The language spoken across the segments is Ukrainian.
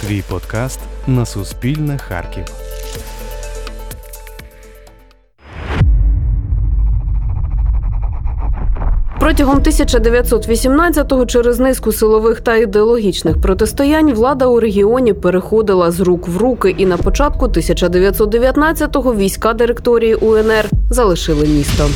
Твій подкаст на Суспільне Харків. Протягом 1918-го через низку силових та ідеологічних протистоянь влада у регіоні переходила з рук в руки, і на початку 1919-го війська директорії УНР залишили місто.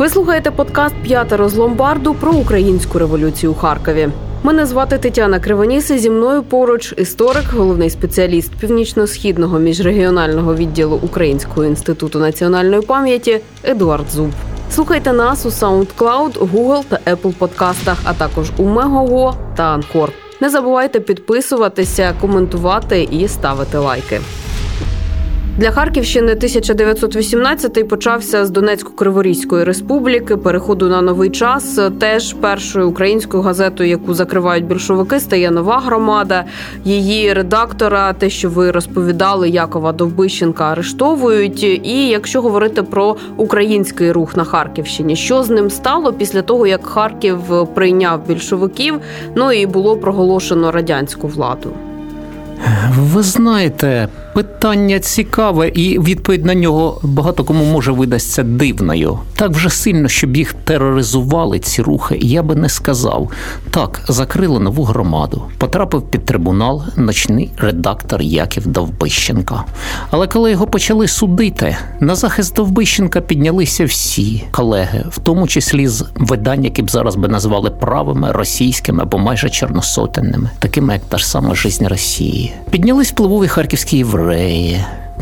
Ви слухаєте подкаст П'ятеро з ломбарду про українську революцію у Харкові. Мене звати Тетяна Кривоніс і Зі мною поруч історик, головний спеціаліст північно-східного міжрегіонального відділу Українського інституту національної пам'яті Едуард Зуб. Слухайте нас у SoundCloud, Google та Apple подкастах, а також у Megogo та Анкор. Не забувайте підписуватися, коментувати і ставити лайки. Для Харківщини 1918-й почався з Донецько-Криворізької республіки, переходу на новий час. Теж першою українською газетою, яку закривають більшовики, стає нова громада. Її редактора, те, що ви розповідали, Якова Довбищенка, арештовують. І якщо говорити про український рух на Харківщині, що з ним стало після того, як Харків прийняв більшовиків, ну і було проголошено радянську владу. Ви знаєте, питання цікаве, і відповідь на нього багато кому може видасться дивною. Так вже сильно, щоб їх тероризували ці рухи, я би не сказав. Так, закрили нову громаду, потрапив під трибунал ночний редактор Яків Довбищенка. Але коли його почали судити, на захист Довбищенка піднялися всі колеги, в тому числі з видань, які б зараз би назвали правими, російськими або майже чорносотенними, такими як та ж сама жизнь Росії. Піднялись впливові харківські євреї.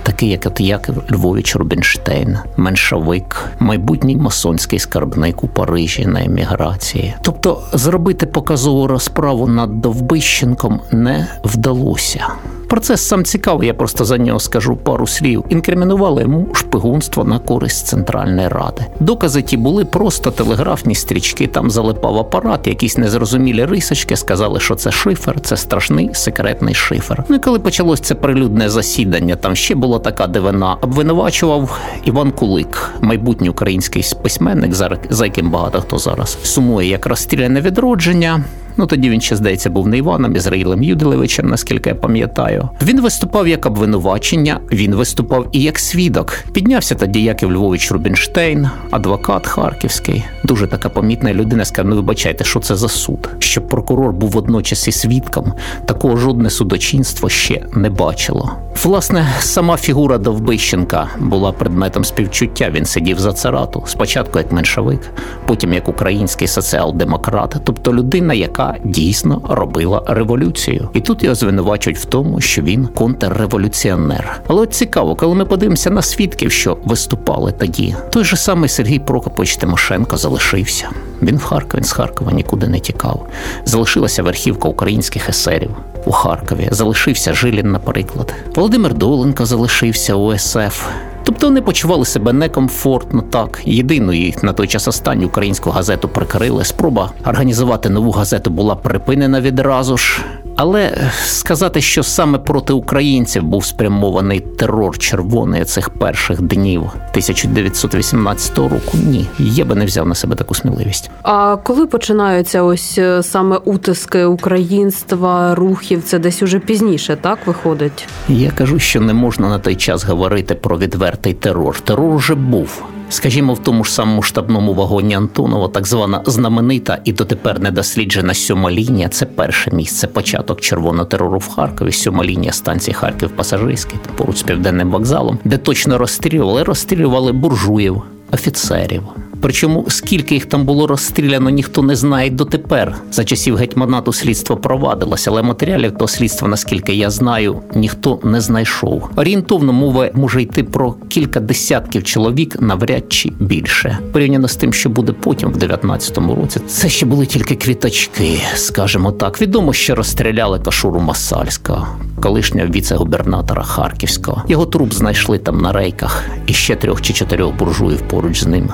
Такий, як от як Львович Рубінштейн, меншовик, майбутній масонський скарбник у Парижі на еміграції. Тобто зробити показову розправу над Довбищенком не вдалося. Процес сам цікавий, я просто за нього скажу пару слів. Інкримінували йому шпигунство на користь Центральної Ради. Докази ті були просто телеграфні стрічки. Там залипав апарат, якісь незрозумілі рисочки, сказали, що це шифр, це страшний секретний шифр. Ну і коли почалось це прилюдне засідання, там ще була така дивина. Обвинувачував Іван Кулик, майбутній український письменник, за яким багато хто зараз сумує як розстріляне відродження. Ну тоді він ще здається був не Іваном Ізраїлем Юдилевичем, наскільки я пам'ятаю. Він виступав як обвинувачення, він виступав і як свідок. Піднявся тоді Яків Львович Рубінштейн, адвокат Харківський. Дуже така помітна людина. Сказав, ну вибачайте, що це за суд. Щоб прокурор був водночас і свідком, такого жодне судочинство ще не бачило. Власне, сама фігура Довбищенка була предметом співчуття. Він сидів за царату спочатку як меншовик, потім як український соціал-демократ, тобто людина, яка дійсно робила революцію. І тут його звинувачують в тому, що він контрреволюціонер. Але от цікаво, коли ми подивимося на свідків, що виступали тоді, той же самий Сергій Прокопович Тимошенко залишився. Він в Харкові з Харкова нікуди не тікав. Залишилася верхівка українських есерів у Харкові. Залишився Жилін, наприклад. Володимир Доленко залишився у СФ. Тобто вони почували себе некомфортно так. Єдиною на той час останню українську газету прикрили. Спроба організувати нову газету була припинена відразу ж. Але сказати, що саме проти українців був спрямований терор червоний цих перших днів 1918 року, ні, я би не взяв на себе таку сміливість. А коли починаються ось е, саме утиски українства, рухів, це десь уже пізніше, так виходить? Я кажу, що не можна на той час говорити про відвертий терор. Терор уже був. Скажімо, в тому ж самому штабному вагоні Антонова, так звана знаменита і дотепер недосліджена сьома лінія. Це перше місце, початок червоного терору в Харкові, сьома лінія станції Харків Пасажирський, поруч з південним вокзалом, де точно розстрілювали, розстрілювали буржуїв, офіцерів. Причому скільки їх там було розстріляно, ніхто не знає дотепер. За часів гетьманату слідство провадилося, але матеріалів того слідства, наскільки я знаю, ніхто не знайшов. Орієнтовно мова може йти про кілька десятків чоловік, навряд чи більше. Порівняно з тим, що буде потім, в 19-му році, це ще були тільки квіточки, скажімо так. Відомо, що розстріляли Кашуру Масальського, колишнього віце-губернатора Харківського. Його труп знайшли там на рейках, і ще трьох чи чотирьох буржуїв поруч з ним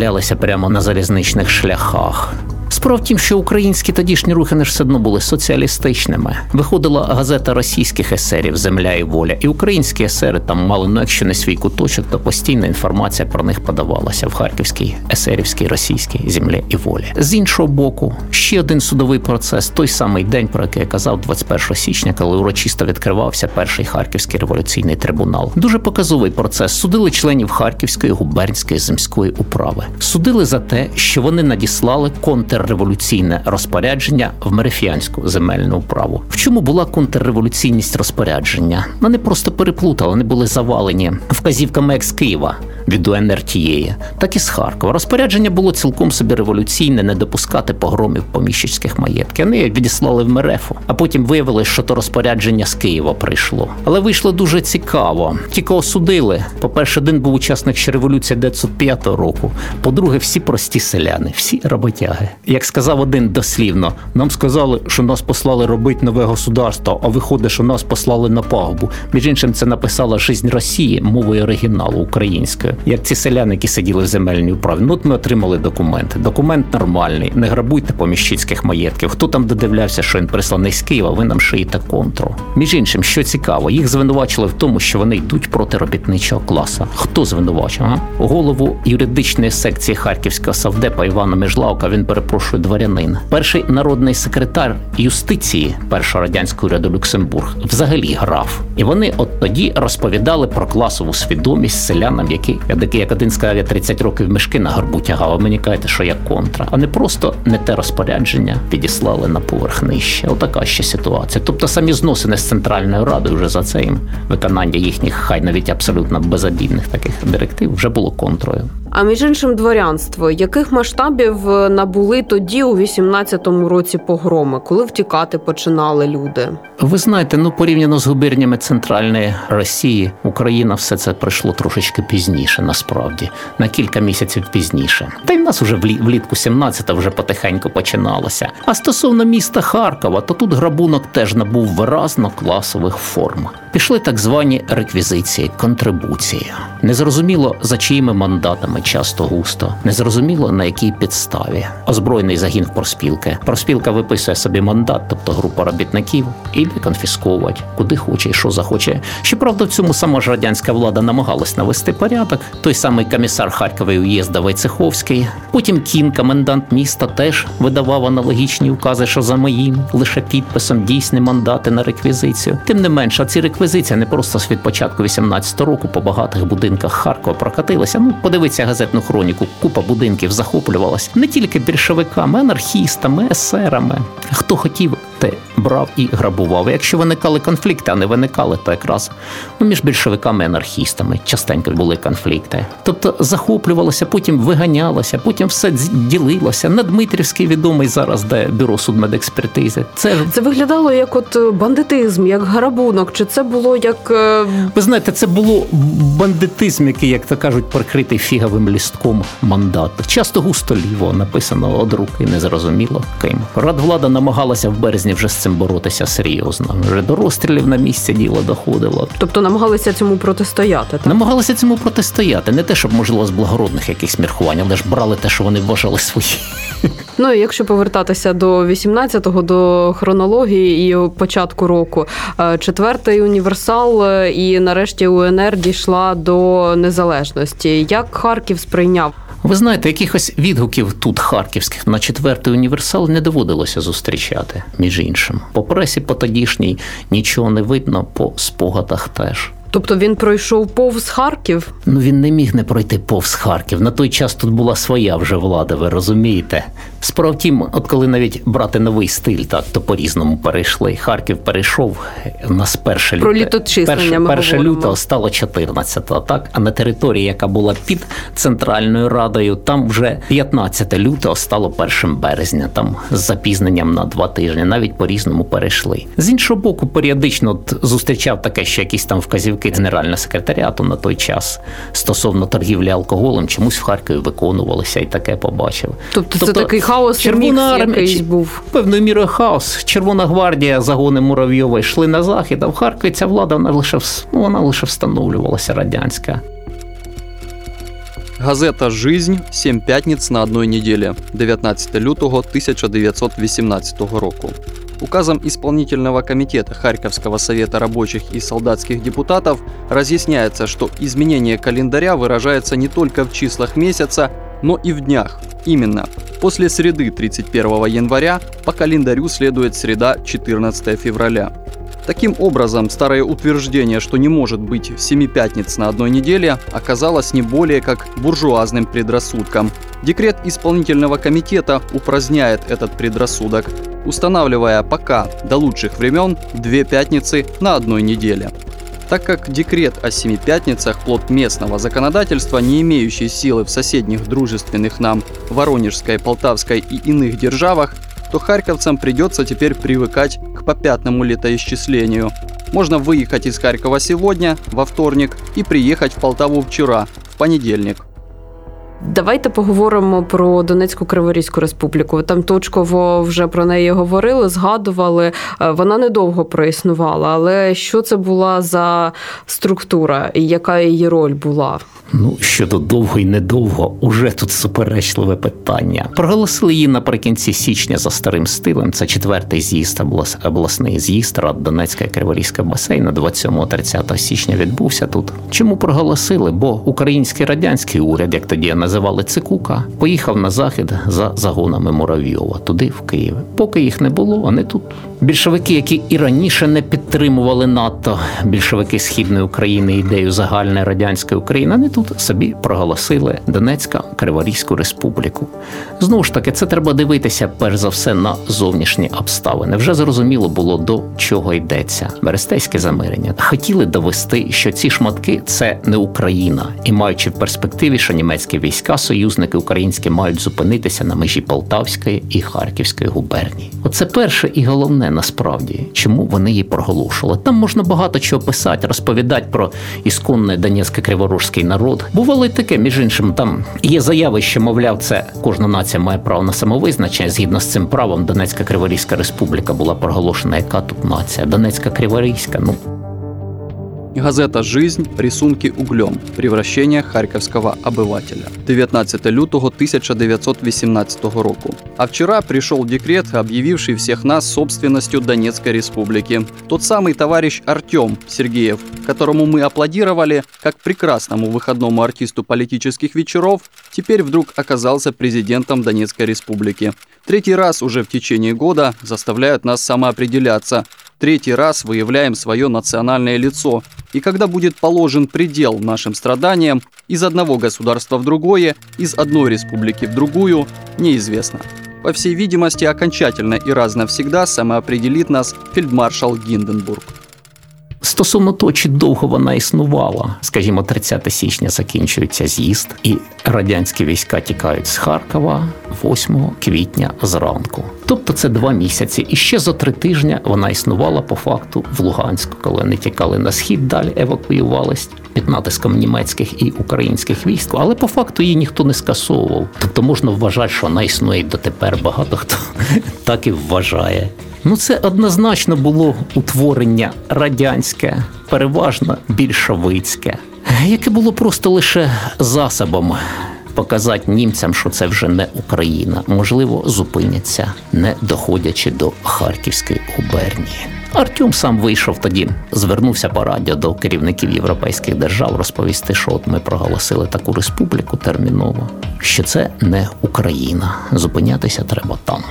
валялися прямо на залізничних шляхах. Справа в тім, що українські тодішні рухи не ж все одно були соціалістичними. Виходила газета російських есерів Земля і воля, і українські есери там мали, ну якщо не свій куточок, то постійна інформація про них подавалася в харківській есерівській російській землі і волі. З іншого боку, ще один судовий процес, той самий день, про який я казав, 21 січня, коли урочисто відкривався перший харківський революційний трибунал. Дуже показовий процес. Судили членів Харківської губернської земської управи. Судили за те, що вони надіслали контрреволюційне розпорядження в Мерефіанську земельну управу. В чому була контрреволюційність розпорядження? Вони просто переплутали, вони були завалені вказівками екс Києва від УНР тієї, так і з Харкова. Розпорядження було цілком собі революційне, не допускати погромів поміщицьких маєтків. Вони відіслали в Мерефу, а потім виявилось, що то розпорядження з Києва прийшло. Але вийшло дуже цікаво. Ті, кого судили. По-перше, один був учасник ще революції 905 року. По-друге, всі прості селяни, всі роботяги. Як сказав один дослівно, нам сказали, що нас послали робити нове государство, а виходить, що нас послали на пагубу. Між іншим, це написала «Жизнь Росії мовою оригіналу українською. Як ці селяни, які сиділи в земельній управі. Ну, от ми отримали документи. Документ нормальний. Не грабуйте поміщицьких маєтків. Хто там додивлявся, що він присланий з Києва, ви нам шиєте контру. Між іншим, що цікаво, їх звинувачили в тому, що вони йдуть проти робітничого класу. Хто звинувачив? А? Голову юридичної секції Харківського совдепа Івана Межлавка, він перепрошує дворянин. Перший народний секретар юстиції першого радянського уряду Люксембург взагалі граф. І вони от тоді розповідали про класову свідомість селянам, які як, як один сказав, я 30 років мішки на горбу тягав, а мені кажете, що я контра. А не просто не те розпорядження підіслали на поверх нижче. Отака ще ситуація. Тобто самі зносини з центральною радою вже за це їм виконання їхніх, хай навіть абсолютно безобідних таких директив вже було контрою. А між іншим, дворянство, яких масштабів е, набули тоді у 18-му році погроми, коли втікати починали люди? Ви знаєте, ну порівняно з губерніями центральної Росії, Україна все це прийшло трошечки пізніше, насправді на кілька місяців пізніше. Та й в нас уже влітку 17-та вже потихеньку починалося. А стосовно міста Харкова, то тут грабунок теж набув виразно класових форм. Пішли так звані реквізиції, контрибуції. Незрозуміло за чиїми мандатами часто густо, незрозуміло на якій підставі. Озброєний загін в проспілки. Проспілка виписує собі мандат, тобто група робітників, і конфісковувати, куди хоче і що захоче. Щоправда, в цьому сама ж радянська влада намагалась навести порядок. Той самий комісар Харкової уїзда Войцеховський. Потім кін, комендант міста, теж видавав аналогічні укази, що за моїм лише підписом дійсні мандати на реквізицію. Тим не менше, ці реквізиція не просто від початку 18 року по багатих будинках Харкова прокатилася. Ну, подивіться газетну хроніку. Купа будинків захоплювалась не тільки більшовиками, анархістами, есерами. Хто хотів, те брав і грабував. Якщо виникали конфлікти, а не виникали, то якраз ну, між більшовиками і анархістами частенько були конфлікти. Тобто захоплювалося, потім виганялося, потім все ділилося. На Дмитрівський відомий зараз, де бюро судмедекспертизи. Це Це виглядало як от е, бандитизм, як грабунок, чи це було як е, Ви знаєте, це було бандитизм, який, як то кажуть, прикритий фіговим лістком мандат. Часто густо ліво написано од руки, незрозуміло ким. Радвлада намагалася в березні вже з цим боротися серйозно. Вже до розстрілів на місці діло доходило. тобто намагалися цьому протистояти? Так? Намагалися цьому протистояти. Не те, щоб можливо з благородних якихось міркувань, але ж брали те, що вони вважали свої. Ну і якщо повертатися до 18-го, до хронології і початку року, е, четвертий універсал е, і нарешті УНР дійшла до незалежності. Як Харків сприйняв? Ви знаєте, якихось відгуків тут харківських на четвертий універсал не доводилося зустрічати. Між іншим, по пресі по тодішній нічого не видно, по спогадах теж. Тобто він пройшов повз Харків? Ну він не міг не пройти повз Харків. На той час тут була своя вже влада, ви розумієте? Справа втім, от коли навіть брати новий стиль, так то по-різному перейшли. Харків перейшов у нас перше Про люте- літочислення перше, перше лютого стало 14, так? А на території, яка була під центральною радою, там вже 15 лютого стало 1 березня, там з запізненням на два тижні, навіть по-різному перейшли. З іншого боку, періодично от зустрічав таке, що якісь там вказівки генерального секретаріату на той час стосовно торгівлі алкоголем, чомусь в Харкові виконувалися і таке побачив. Тобто, це такий хаос червона армія якийсь був. Певною мірою хаос. Червона гвардія, загони Муравйова йшли на захід, а в Харкові ця влада вона лише ну, вона лише встановлювалася радянська. Газета Жизнь Сім п'ятниць на одной неділі 19 лютого 1918 року. Указом исполнительного комитета Харьковского совета рабочих и солдатских депутатов разъясняется, что изменение календаря выражается не только в числах месяца, но и в днях. Именно после среды 31 января по календарю следует среда 14 февраля. Таким образом, старое утверждение, что не может быть семи пятниц на одной неделе, оказалось не более как буржуазным предрассудком. Декрет исполнительного комитета упраздняет этот предрассудок, устанавливая пока до лучших времен две пятницы на одной неделе. Так как декрет о семи пятницах – плод местного законодательства, не имеющий силы в соседних дружественных нам Воронежской, Полтавской и иных державах, то харьковцам придется теперь привыкать к попятному летоисчислению. Можно выехать из Харькова сегодня, во вторник, и приехать в Полтаву вчера, в понедельник. Давайте поговоримо про Донецьку Криворізьку республіку. Там точково вже про неї говорили, згадували. Е, Вона недовго проіснувала, але що це була за структура і яка її роль була? Ну, щодо довго і недовго, уже тут суперечливе питання. Проголосили її наприкінці січня за старим стилем. Це четвертий з'їзд облас- обласний з'їзд Рад Донецька і Криворізька басейна 27-30 січня відбувся тут. Чому проголосили? Бо український радянський уряд, як тоді називали Цикука, поїхав на захід за загонами Муравйова, туди в Київ. Поки їх не було, вони тут. Більшовики, які і раніше не підтримували НАТО, більшовики східної України ідею загальної радянської України, вони тут собі проголосили Донецька Криворізьку республіку. Знову ж таки, це треба дивитися перш за все на зовнішні обставини. Вже зрозуміло було до чого йдеться. Берестейське замирення хотіли довести, що ці шматки це не Україна, і маючи в перспективі, що німецькі війська, союзники українські мають зупинитися на межі Полтавської і Харківської губернії. Оце перше і головне насправді, чому вони її проголошували. Там можна багато чого писати, розповідати про ісконний донецько криворожський народ. Бувало й таке, між іншим, там є заяви, що мовляв, це кожна нація має право на самовизначення. Згідно з цим правом, Донецька Криворізька республіка була проголошена. Яка тут нація? Донецька Криворізька, ну Газета «Жизнь. Рисунки углем. Превращение харьковского обывателя». 19 лютого 1918 року. А вчера пришел декрет, объявивший всех нас собственностью Донецкой республики. Тот самый товарищ Артем Сергеев, которому мы аплодировали как прекрасному выходному артисту политических вечеров, теперь вдруг оказался президентом Донецкой республики. Третий раз уже в течение года заставляют нас самоопределяться. Третий раз выявляем свое национальное лицо. И когда будет положен предел нашим страданиям из одного государства в другое, из одной республики в другую, неизвестно. По всей видимости, окончательно и раз навсегда самоопределит нас фельдмаршал Гинденбург. Стосовно того, чи довго вона існувала, скажімо, 30 січня закінчується з'їзд, і радянські війська тікають з Харкова 8 квітня зранку. Тобто це два місяці. І ще за три тижні вона існувала по факту в Луганську, коли вони тікали на схід, далі евакуювались під натиском німецьких і українських військ. Але по факту її ніхто не скасовував. Тобто можна вважати, що вона існує дотепер. Багато хто так і вважає. Ну, це однозначно було утворення радянське, переважно більшовицьке, яке було просто лише засобом показати німцям, що це вже не Україна. Можливо, зупиняться, не доходячи до Харківської губернії. Артем сам вийшов тоді, звернувся по радіо до керівників європейських держав розповісти, що от ми проголосили таку республіку терміново, що це не Україна. Зупинятися треба там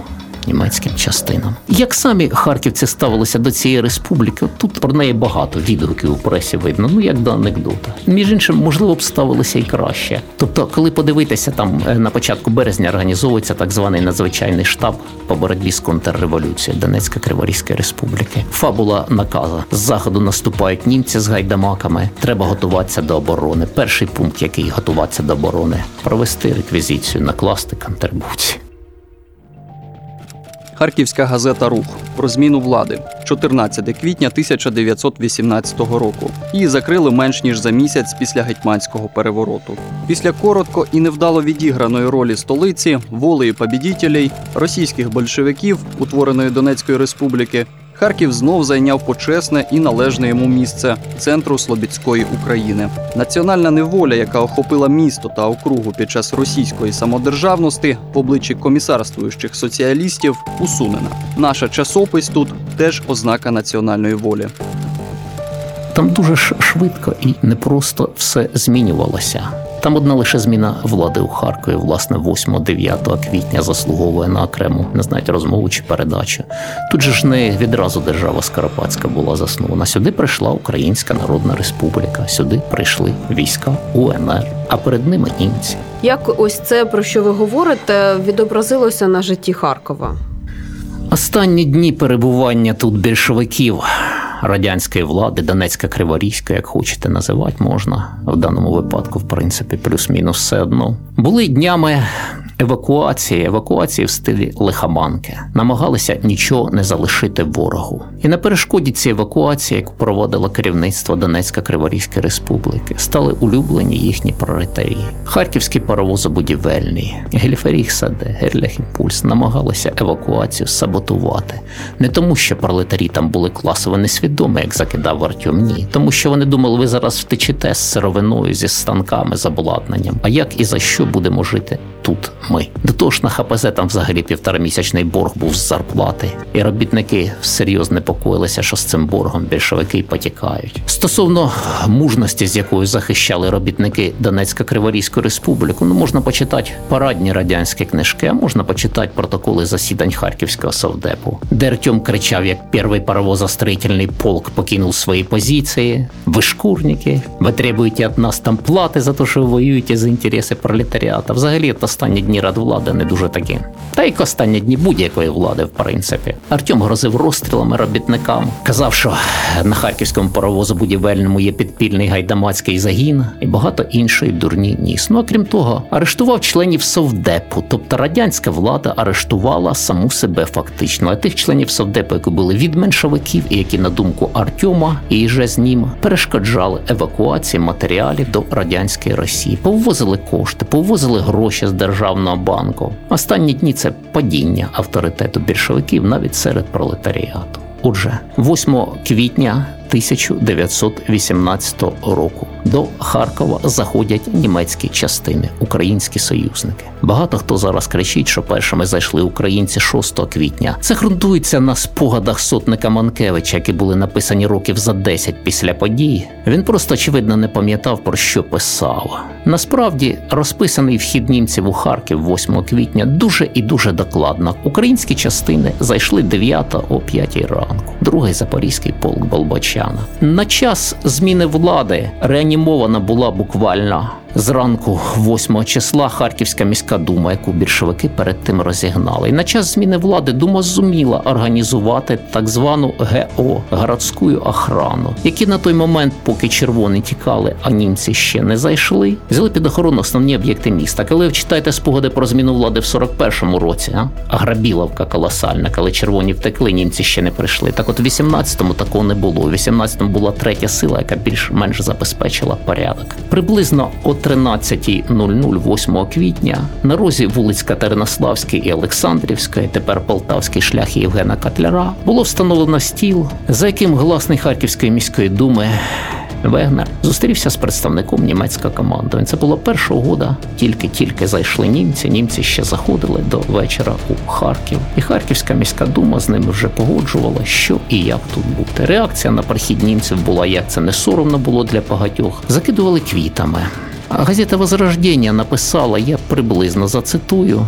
німецьким частинам. Як самі харківці ставилися до цієї республіки, тут про неї багато відгуків у пресі видно, ну як до анекдота. Між іншим, можливо, б ставилися і краще. Тобто, коли подивитися, там е, на початку березня організовується так званий надзвичайний штаб по боротьбі з контрреволюцією Донецька Криворізької республіки. Фабула наказа з заходу наступають німці з гайдамаками. Треба готуватися до оборони. Перший пункт, який готуватися до оборони, провести реквізицію, накласти контрбуці. Харківська газета Рух про зміну влади 14 квітня 1918 року. Її закрили менш ніж за місяць після гетьманського перевороту. Після коротко і невдало відіграної ролі столиці, волею побідітелей, російських большевиків, утвореної Донецької республіки, Харків знов зайняв почесне і належне йому місце центру Слобідської України. Національна неволя, яка охопила місто та округу під час російської самодержавності в обличчі комісарствуючих соціалістів, усунена. Наша часопись тут теж ознака національної волі. Там дуже швидко і непросто все змінювалося. Там одна лише зміна влади у Харкові, власне, 8-9 квітня заслуговує на окрему, не знаєте, розмову чи передачу. Тут же ж не відразу держава Скоропадська була заснована. Сюди прийшла Українська Народна Республіка, сюди прийшли війська УНР, а перед ними німці. Як ось це про що ви говорите, відобразилося на житті Харкова? Останні дні перебування тут більшовиків радянської влади, Донецька Криворізька, як хочете називати, можна в даному випадку, в принципі, плюс-мінус все одно. Були днями евакуації, евакуації в стилі лихоманки. Намагалися нічого не залишити ворогу. І на перешкоді цієї евакуації, яку проводило керівництво Донецька Криворізької республіки, стали улюблені їхні пролетарі. Харківські паровозобудівельні, Гельферіг Саде, Герлях Імпульс намагалися евакуацію саботувати. Не тому, що пролетарі там були класово несвідомі, як закидав Артем, ні. Тому що вони думали, ви зараз втечете з сировиною, зі станками, з обладнанням. А як і за що будемо жити тут ми? До на ХПЗ там взагалі півторамісячний борг був з зарплати, і робітники всерйоз непокоїлися, що з цим боргом більшовики потікають. Стосовно мужності, з якою захищали робітники Донецька Криворізьку республіку, ну можна почитати парадні радянські книжки, а можна почитати протоколи засідань Харківського совдепу, де Артем кричав, як перший паровозостроїтельний полк покинув свої позиції. Ви шкурники, ви требуєте від нас там плати за те, що ви воюєте за інтереси пролетаріата. Взагалі, от останні дні радвлади не дуже такі. Та й останні дні будь-якої влади, в принципі. Артем грозив розстрілами робітникам. Казав, що на харківському паровозобудівельному є підпільний гайдамацький загін і багато іншої дурні ніс. Ну а крім того, арештував членів совдепу, тобто радянська влада арештувала саму себе фактично. А тих членів совдепу, які були від меншовиків, і які, на думку Артема і же з ним перешкоджали евакуації матеріалів до радянської Росії, повозили кошти, повозили гроші з державного банку. Останні дні це падіння авторитету більшовиків навіть серед пролетаріату. Отже, 8 квітня 1918 року до Харкова заходять німецькі частини, українські союзники. Багато хто зараз кричить, що першими зайшли українці 6 квітня. Це ґрунтується на спогадах сотника Манкевича, які були написані років за 10 після подій. Він просто очевидно не пам'ятав про що писав. Насправді розписаний вхід німців у Харків 8 квітня дуже і дуже докладно. Українські частини зайшли 9 о 5 ранку. Другий запорізький полк Болбачана. На час зміни влади реанімована була буквально Зранку 8 числа Харківська міська дума, яку більшовики перед тим розігнали. І на час зміни влади дума зуміла організувати так звану ГО городську охрану, які на той момент, поки червоні тікали, а німці ще не зайшли, взяли під охорону основні об'єкти міста. Коли ви читаєте спогади про зміну влади в 41-му році, а? а грабіловка колосальна, коли червоні втекли, німці ще не прийшли. Так от у 18-му такого не було. У 18-му була третя сила, яка більш-менш забезпечила порядок. Приблизно о 13.00 8 квітня на розі вулиць Катеринославської і Олександрівської, тепер Полтавський шлях Євгена Котляра, було встановлено стіл, за яким гласний Харківської міської думи. Вегнер зустрівся з представником німецького командування. Це була перша угода. Тільки-тільки зайшли німці. Німці ще заходили до вечора у Харків, і Харківська міська дума з ними вже погоджувала, що і як тут бути. Реакція на прихід німців була, як це не соромно було для багатьох. Закидували квітами. Газета «Возрождение» написала, я приблизно зацитую,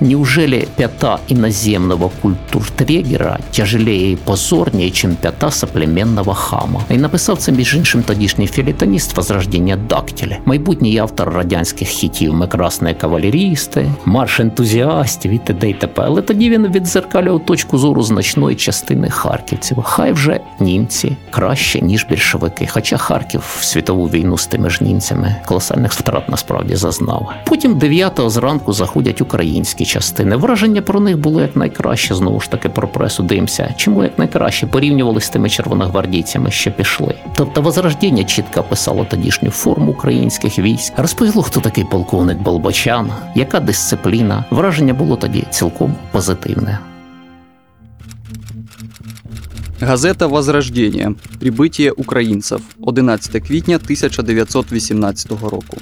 «Неужели пята иноземного культуртрегера тяжелее и позорнее, чем пята соплеменного хама?» І написав це, між іншим, тодішній філітоніст «Возрождення Дактіля», майбутній автор радянських хітів «Ми красні кавалерісти», «Марш ентузіастів» і т.д. і т.п. Але тоді він відзеркалював точку зору значної частини харківців. Хай вже німці краще, ніж більшовики. Хоча Харків в світову війну з тими ж німцями колосальних втрат насправді зазнав. Потім 9-го зранку заходять українські частини. Враження про них було як найкраще, знову ж таки про пресу дивимося. Чому як найкраще порівнювали з тими червоногвардійцями, що пішли. Тобто Возрождення чітко описало тодішню форму українських військ, розповіло, хто такий полковник Болбочан, яка дисципліна. Враження було тоді цілком позитивне. Газета Возрождение. Прибытие українців. 11 квітня 1918 року.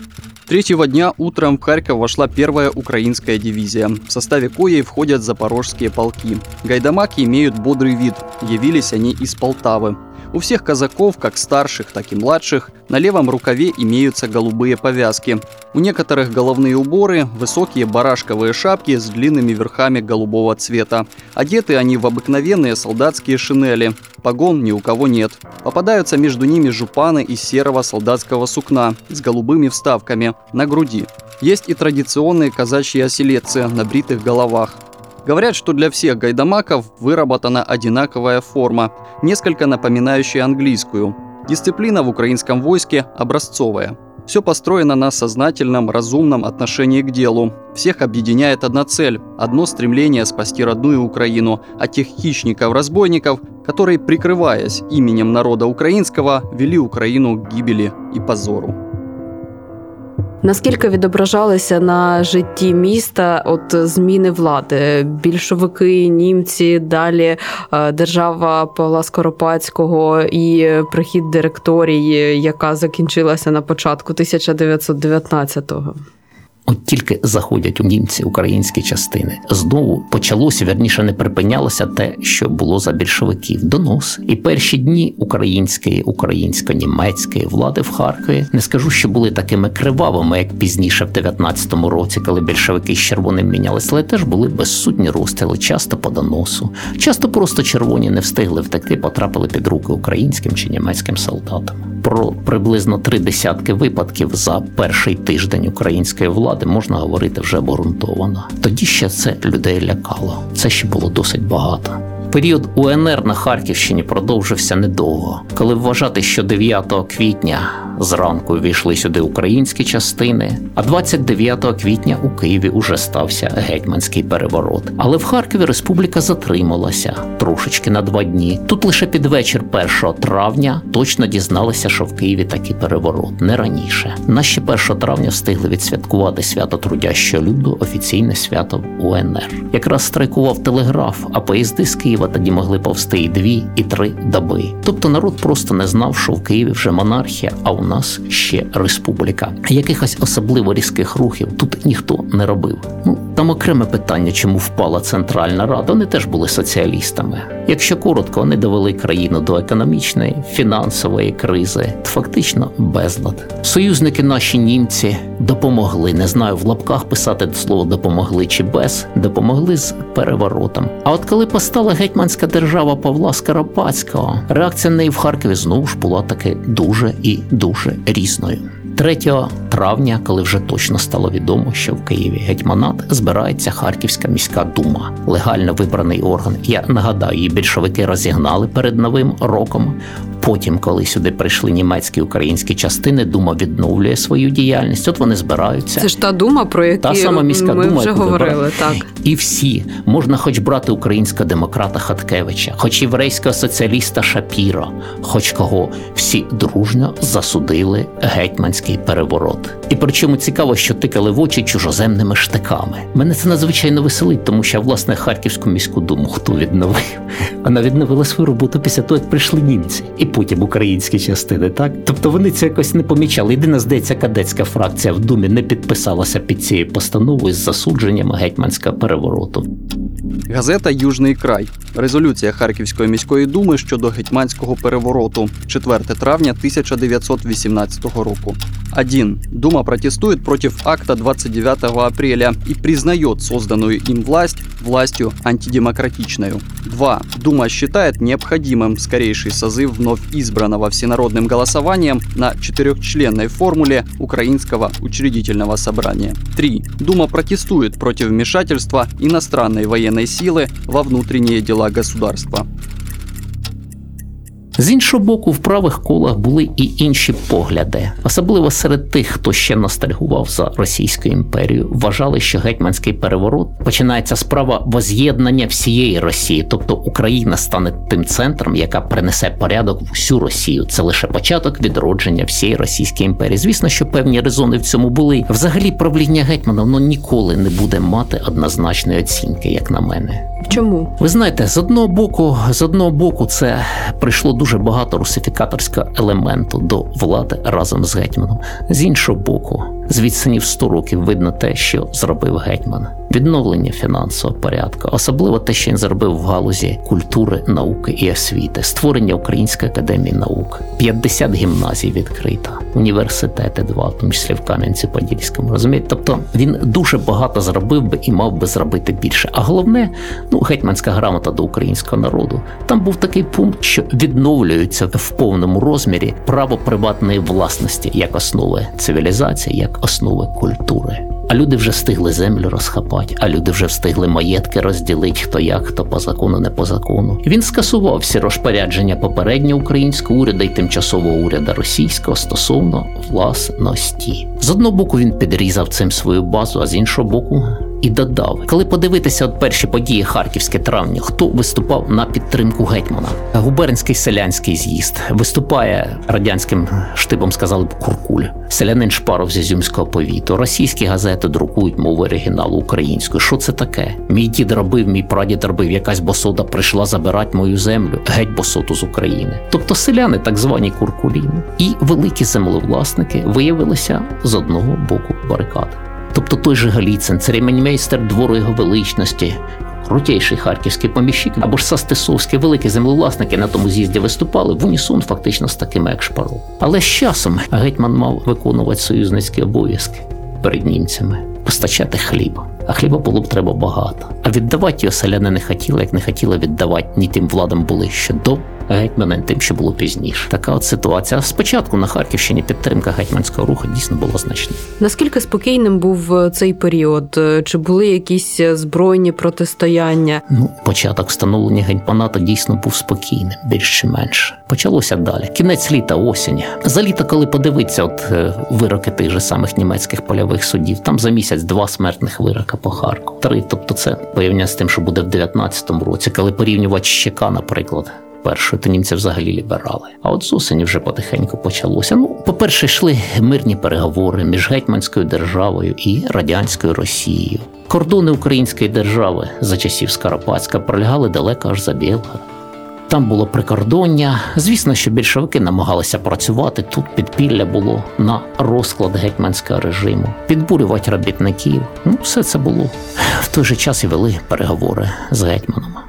Третьего дня утром в Харьков вошла первая украинская дивизия, в составе коей входят запорожские полки. Гайдамаки имеют бодрый вид, явились они из Полтавы. У всех казаков, как старших, так и младших, на левом рукаве имеются голубые повязки. У некоторых головные уборы – высокие барашковые шапки с длинными верхами голубого цвета. Одеты они в обыкновенные солдатские шинели. Погон ни у кого нет. Попадаются между ними жупаны из серого солдатского сукна с голубыми вставками на груди. Есть и традиционные казачьи оселедцы на бритых головах. Говорят, что для всех гайдамаков выработана одинаковая форма, несколько напоминающая английскую. Дисциплина в украинском войске образцовая. Все построено на сознательном, разумном отношении к делу. Всех объединяет одна цель, одно стремление спасти родную Украину от тех хищников-разбойников, которые, прикрываясь именем народа украинского, вели Украину к гибели и позору. Наскільки відображалися на житті міста от зміни влади? Більшовики, німці, далі е, держава Павла Скоропадського і прихід директорії, яка закінчилася на початку 1919-го? От тільки заходять у німці українські частини. Знову почалося, вірніше не припинялося те, що було за більшовиків. Донос. І перші дні української, українсько-німецької влади в Харкові не скажу, що були такими кривавими, як пізніше в 19-му році, коли більшовики з червоним мінялися, але теж були безсудні розстріли, часто по доносу. Часто просто червоні не встигли втекти, потрапили під руки українським чи німецьким солдатам. Про приблизно три десятки випадків за перший тиждень української влади можна говорити вже обґрунтовано. Тоді ще це людей лякало. Це ще було досить багато. Період УНР на Харківщині продовжився недовго. Коли вважати, що 9 квітня зранку війшли сюди українські частини, а 29 квітня у Києві уже стався гетьманський переворот. Але в Харкові республіка затрималася трошечки на два дні. Тут лише під вечір 1 травня точно дізналися, що в Києві такий переворот, не раніше. На ще 1 травня встигли відсвяткувати свято трудящого люду, офіційне свято в УНР. Якраз страйкував телеграф, а поїзди з Києва тоді могли повсти і дві, і три доби. Тобто народ просто не знав, що в Києві вже монархія, а у нас ще республіка. Якихось особливо різких рухів тут ніхто не робив. Ну там окреме питання, чому впала Центральна Рада. Вони теж були соціалістами. Якщо коротко, вони довели країну до економічної, фінансової кризи, фактично безлад. Союзники наші німці допомогли. Не знаю, в лапках писати слово допомогли чи без, допомогли з переворотом. А от коли постала гетьманська держава Павла Скоропадського, реакція неї в Харкові знову ж була таки дуже і дуже різною. 3 травня, коли вже точно стало відомо, що в Києві гетьманат збирається Харківська міська дума, легально вибраний орган. Я нагадаю, її більшовики розігнали перед новим роком. Потім, коли сюди прийшли німецькі українські частини, дума відновлює свою діяльність. От вони збираються. Це ж та дума, про яку Та сама міська ми дума, вже говорили. вибирали. Так І всі можна хоч брати українського демократа Хаткевича, хоч єврейського соціаліста Шапіра, хоч кого всі дружньо засудили гетьманський переворот. І причому цікаво, що тикали в очі чужоземними штиками. Мене це надзвичайно веселить, тому що власне Харківську міську думу хто відновив? Вона відновила свою роботу після того, як прийшли німці, і потім українські частини. Так, тобто вони це якось не помічали. Єдина здається, кадетська фракція в думі не підписалася під цією постановою з засудженням гетьманського перевороту. Газета Южний край. Резолюція Харківської міської думи щодо гетьманського перевороту 4 травня 1918 року. 1. Дума протестует против акта 29 апреля и признает созданную им власть властью антидемократичной. 2. Дума считает необходимым скорейший созыв вновь избранного всенародным голосованием на четырехчленной формуле Украинского учредительного собрания. 3. Дума протестует против вмешательства иностранной военной силы во внутренние дела государства. З іншого боку, в правих колах були і інші погляди, особливо серед тих, хто ще ностальгував за Російською імперією, вважали, що гетьманський переворот починається справа воз'єднання всієї Росії, тобто Україна стане тим центром, яка принесе порядок в усю Росію. Це лише початок відродження всієї Російської імперії. Звісно, що певні резони в цьому були. Взагалі, правління гетьмана воно ніколи не буде мати однозначної оцінки, як на мене. Чому? Ви знаєте, з одного боку, з одного боку, це прийшло дуже багато русифікаторського елементу до влади разом з гетьманом. З іншого боку, з ні в 100 років видно те, що зробив гетьман: відновлення фінансового порядку, особливо те, що він зробив в галузі культури, науки і освіти, створення Української академії наук, 50 гімназій відкрито, університети, два, в тому числі в Кам'янці-Подільському. Розумієте, тобто він дуже багато зробив би і мав би зробити більше. А головне, ну гетьманська грамота до українського народу. Там був такий пункт, що відновлюється в повному розмірі право приватної власності як основи цивілізації, як основи культури. А люди вже встигли землю розхапати, а люди вже встигли маєтки розділити, хто як, хто по закону, не по закону. Він скасував всі розпорядження попереднього українського уряду і тимчасового уряду російського стосовно власності. З одного боку він підрізав цим свою базу, а з іншого боку. І додав, коли подивитися от перші події Харківське травня, хто виступав на підтримку гетьмана? Губернський селянський з'їзд виступає радянським штибом, сказали б Куркуль, селянин Шпаров з Ізюмського повіту. Російські газети друкують мови оригіналу українською. Що це таке? Мій дід робив, мій прадід робив. Якась босода прийшла забирати мою землю, геть босоту з України. Тобто селяни, так звані куркуліни, і великі землевласники виявилися з одного боку барикад. Тобто той же Галіцин, церемонімейстер двору його величності, крутейший харківський поміщик, або ж Састисовський, великі землевласники на тому з'їзді виступали в унісон фактично з такими, як Шпаров. Але з часом гетьман мав виконувати союзницькі обов'язки перед німцями, постачати хліб. А хліба було б треба багато. А віддавати його селяни не хотіли, як не хотіли віддавати ні тим владам були ще до гетьмана, тим, що було пізніше. Така от ситуація. Спочатку на Харківщині підтримка гетьманського руху дійсно була значна. Наскільки спокійним був е, цей період? Е, Чи були якісь е, збройні протистояння? Ну, початок встановлення гетьманата дійсно був спокійним, більш чи менше. Почалося далі. Кінець літа, осінь. За літо, коли подивитися, от вироки тих же самих німецьких польових судів, там за місяць два смертних вирока по Харкову. Три. Тобто, це порівняно з тим, що буде в 19-му році, коли порівнювати Щека, наприклад. Першою, то німці взагалі ліберали. А от з осені вже потихеньку почалося. Ну, по-перше, йшли мирні переговори між гетьманською державою і радянською Росією. Кордони української держави за часів Скоропадська пролягали далеко аж за Білгород. Там було прикордоння. Звісно, що більшовики намагалися працювати. Тут підпілля було на розклад гетьманського режиму, підбурювати робітників. Ну, все це було. В той же час і вели переговори з гетьманом.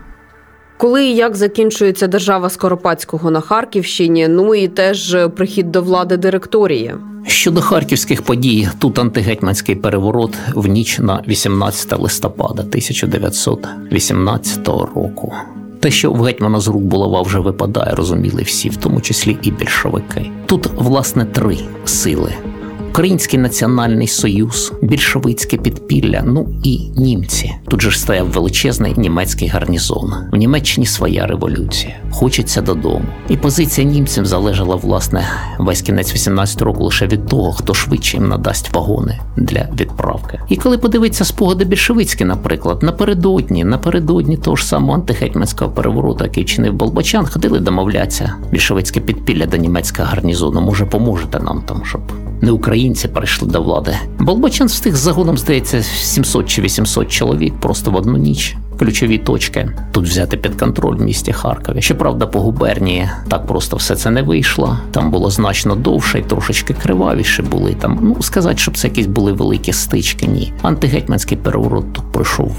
Коли і як закінчується держава Скоропадського на Харківщині? Ну і теж е, прихід до влади директорії. Щодо харківських подій, тут антигетьманський переворот в ніч на 18 листопада 1918 року. Те, що в гетьмана з рук булава вже випадає, розуміли всі, в тому числі і більшовики. Тут, власне, три сили: Український національний союз, більшовицьке підпілля, ну і німці. Тут же ж стояв величезний німецький гарнізон. В Німеччині своя революція. Хочеться додому. І позиція німців залежала, власне, весь кінець 18 року лише від того, хто швидше їм надасть вагони для відправки. І коли подивитися спогади більшовицькі, наприклад, напередодні, напередодні того ж самого антигетьманського перевороту, який чинив Болбачан, ходили домовлятися. Більшовицьке підпілля до німецького гарнізону. Може, поможете нам там, щоб не українці прийшли до влади. Болбачан встиг з загоном, здається, 700 чи 800 чоловік просто в одну ніч. Ключові точки тут взяти під контроль в місті Харкові. Щоправда, по губернії так просто все це не вийшло. Там було значно довше і трошечки кривавіше були. Там ну сказати, щоб це якісь були великі стички. Ні, антигетьманський переворот тут пройшов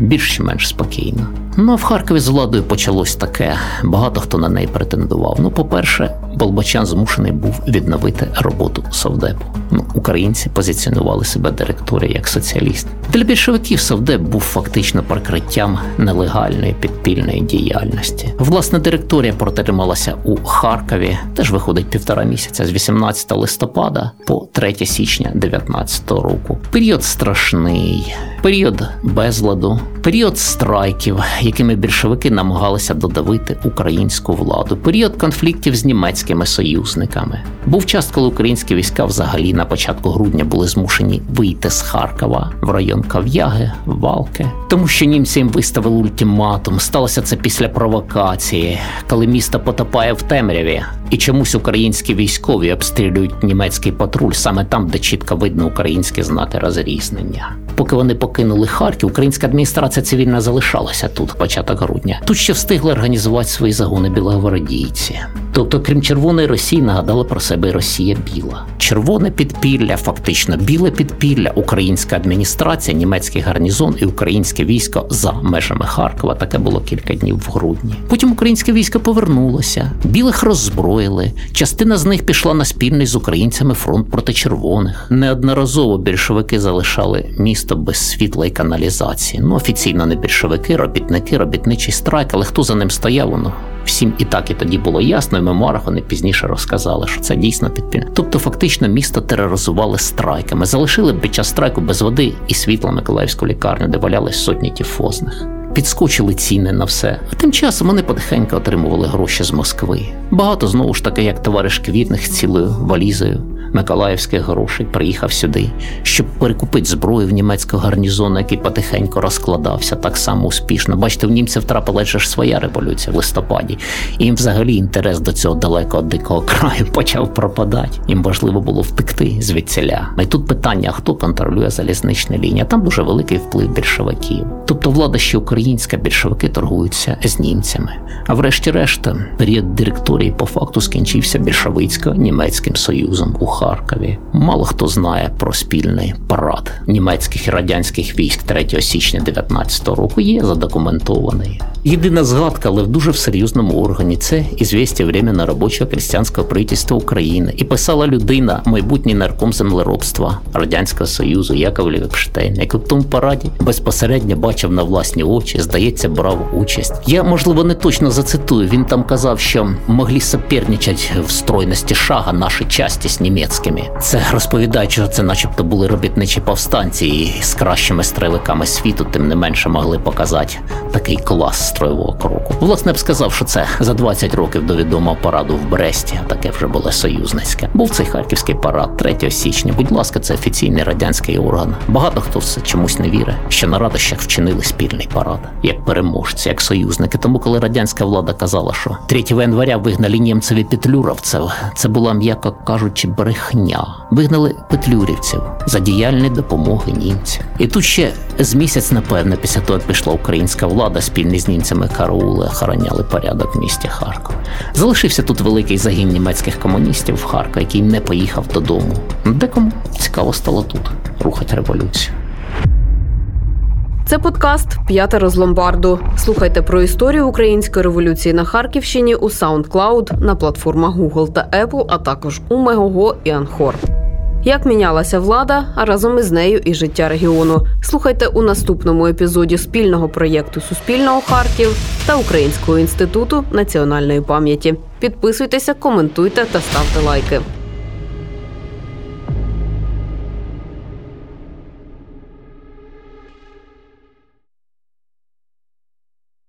більш чи менш спокійно. Ну а в Харкові з владою почалось таке. Багато хто на неї претендував. Ну, по-перше, Болбачан змушений був відновити роботу совдепу. Ну, українці позиціонували себе директорі як соціаліст. Для більшовиків совдеп був фактично прикриттям нелегальної підпільної діяльності. Власне, директорія протрималася у Харкові, теж виходить півтора місяця з 18 листопада по 3 січня 19 року. Період страшний. Період безладу, період страйків, якими більшовики намагалися додавити українську владу, період конфліктів з німецькими союзниками. Був час, коли українські війська взагалі на початку грудня були змушені вийти з Харкова в район Кав'яги, Валки, тому що німці їм виставили ультиматум. Сталося це після провокації, коли місто потопає в темряві, і чомусь українські військові обстрілюють німецький патруль саме там, де чітко видно українські знаки розрізнення. Поки вони покинули Харків, українська адміністрація цивільна залишалася тут, початок грудня. Тут ще встигли організувати свої загони білогвардійці. Тобто, крім Червоної Росії, нагадала про себе і Росія біла. Червоне підпілля, фактично біле підпілля, українська адміністрація, німецький гарнізон і українське військо за межами Харкова. Таке було кілька днів в грудні. Потім українське військо повернулося, білих роззброїли. Частина з них пішла на спільний з українцями фронт проти червоних. Неодноразово більшовики залишали місто без світла і каналізації. Ну офіційно не більшовики, робітники, робітничий страйк, але хто за ним стояв, воно всім і так і тоді було ясно. І в мемуарах вони пізніше розказали, що це дійсно підпільне. Тобто, фактично, місто тероризували страйками, залишили під час страйку без води і світла Миколаївську лікарню, де валялись сотні тіфозних. Підскочили ціни на все, а тим часом вони потихеньку отримували гроші з Москви. Багато знову ж таки, як товариш Квітних з цілою валізою миколаївських грошей приїхав сюди, щоб перекупити зброю в німецького гарнізону, який потихеньку розкладався так само успішно. Бачите, в німців трапилася ж своя революція в листопаді. І їм взагалі інтерес до цього далекого дикого краю почав пропадати. Їм важливо було втекти звідсіля. І тут питання: хто контролює залізничні лінії? Там дуже великий вплив більшовиків. Тобто влада ще українська, більшовики торгуються з німцями. А врешті-решт, період директорії по факту скінчився більшовицько-німецьким союзом у Харкові. Мало хто знає про спільний парад німецьких і радянських військ 3 січня 19-го року. Є задокументований. Єдина згадка, але в дуже в серйозному органі це «Ізвістя Временно робочого крестьянського правительства України. І писала людина, майбутній нарком землеробства Радянського Союзу Яков Лівекштейн, який в тому параді безпосередньо бачив на власні очі, здається, брав участь. Я можливо не точно зацитую. Він там казав, що могли соперничати в стройності шага наші часті з німецькими. Це розповідаючи, що це, начебто, були робітничі повстанці і з кращими стреликами світу, тим не менше могли показати такий клас строєвого кроку. Власне, б сказав, що це за 20 років до відомого параду в Бресті, таке вже було союзницьке. Був цей харківський парад 3 січня. Будь ласка, це офіційний радянський орган. Багато хто в це чомусь не вірить, що на радощах вчинили спільний парад, як переможці, як союзники. Тому, коли радянська влада казала, що 3 января вигнали німцеві петлюровців, це була, м'яко кажучи, брехня. Вигнали петлюрівців за діяльні допомоги німців. І тут ще з місяць, напевне, після того, як пішла українська влада, спільні з німцями караули охороняли порядок в місті Харків. Залишився тут великий загін німецьких комуністів в Харкові, який не поїхав додому. Декому цікаво стало тут рухати революцію. Це подкаст П'ятеро з ломбарду. Слухайте про історію української революції на Харківщині у SoundCloud, на платформах Google та Apple, а також у Мегого і Анхор. Як мінялася влада, а разом із нею і життя регіону. Слухайте у наступному епізоді спільного проєкту Суспільного Харків та Українського інституту національної пам'яті. Підписуйтеся, коментуйте та ставте лайки.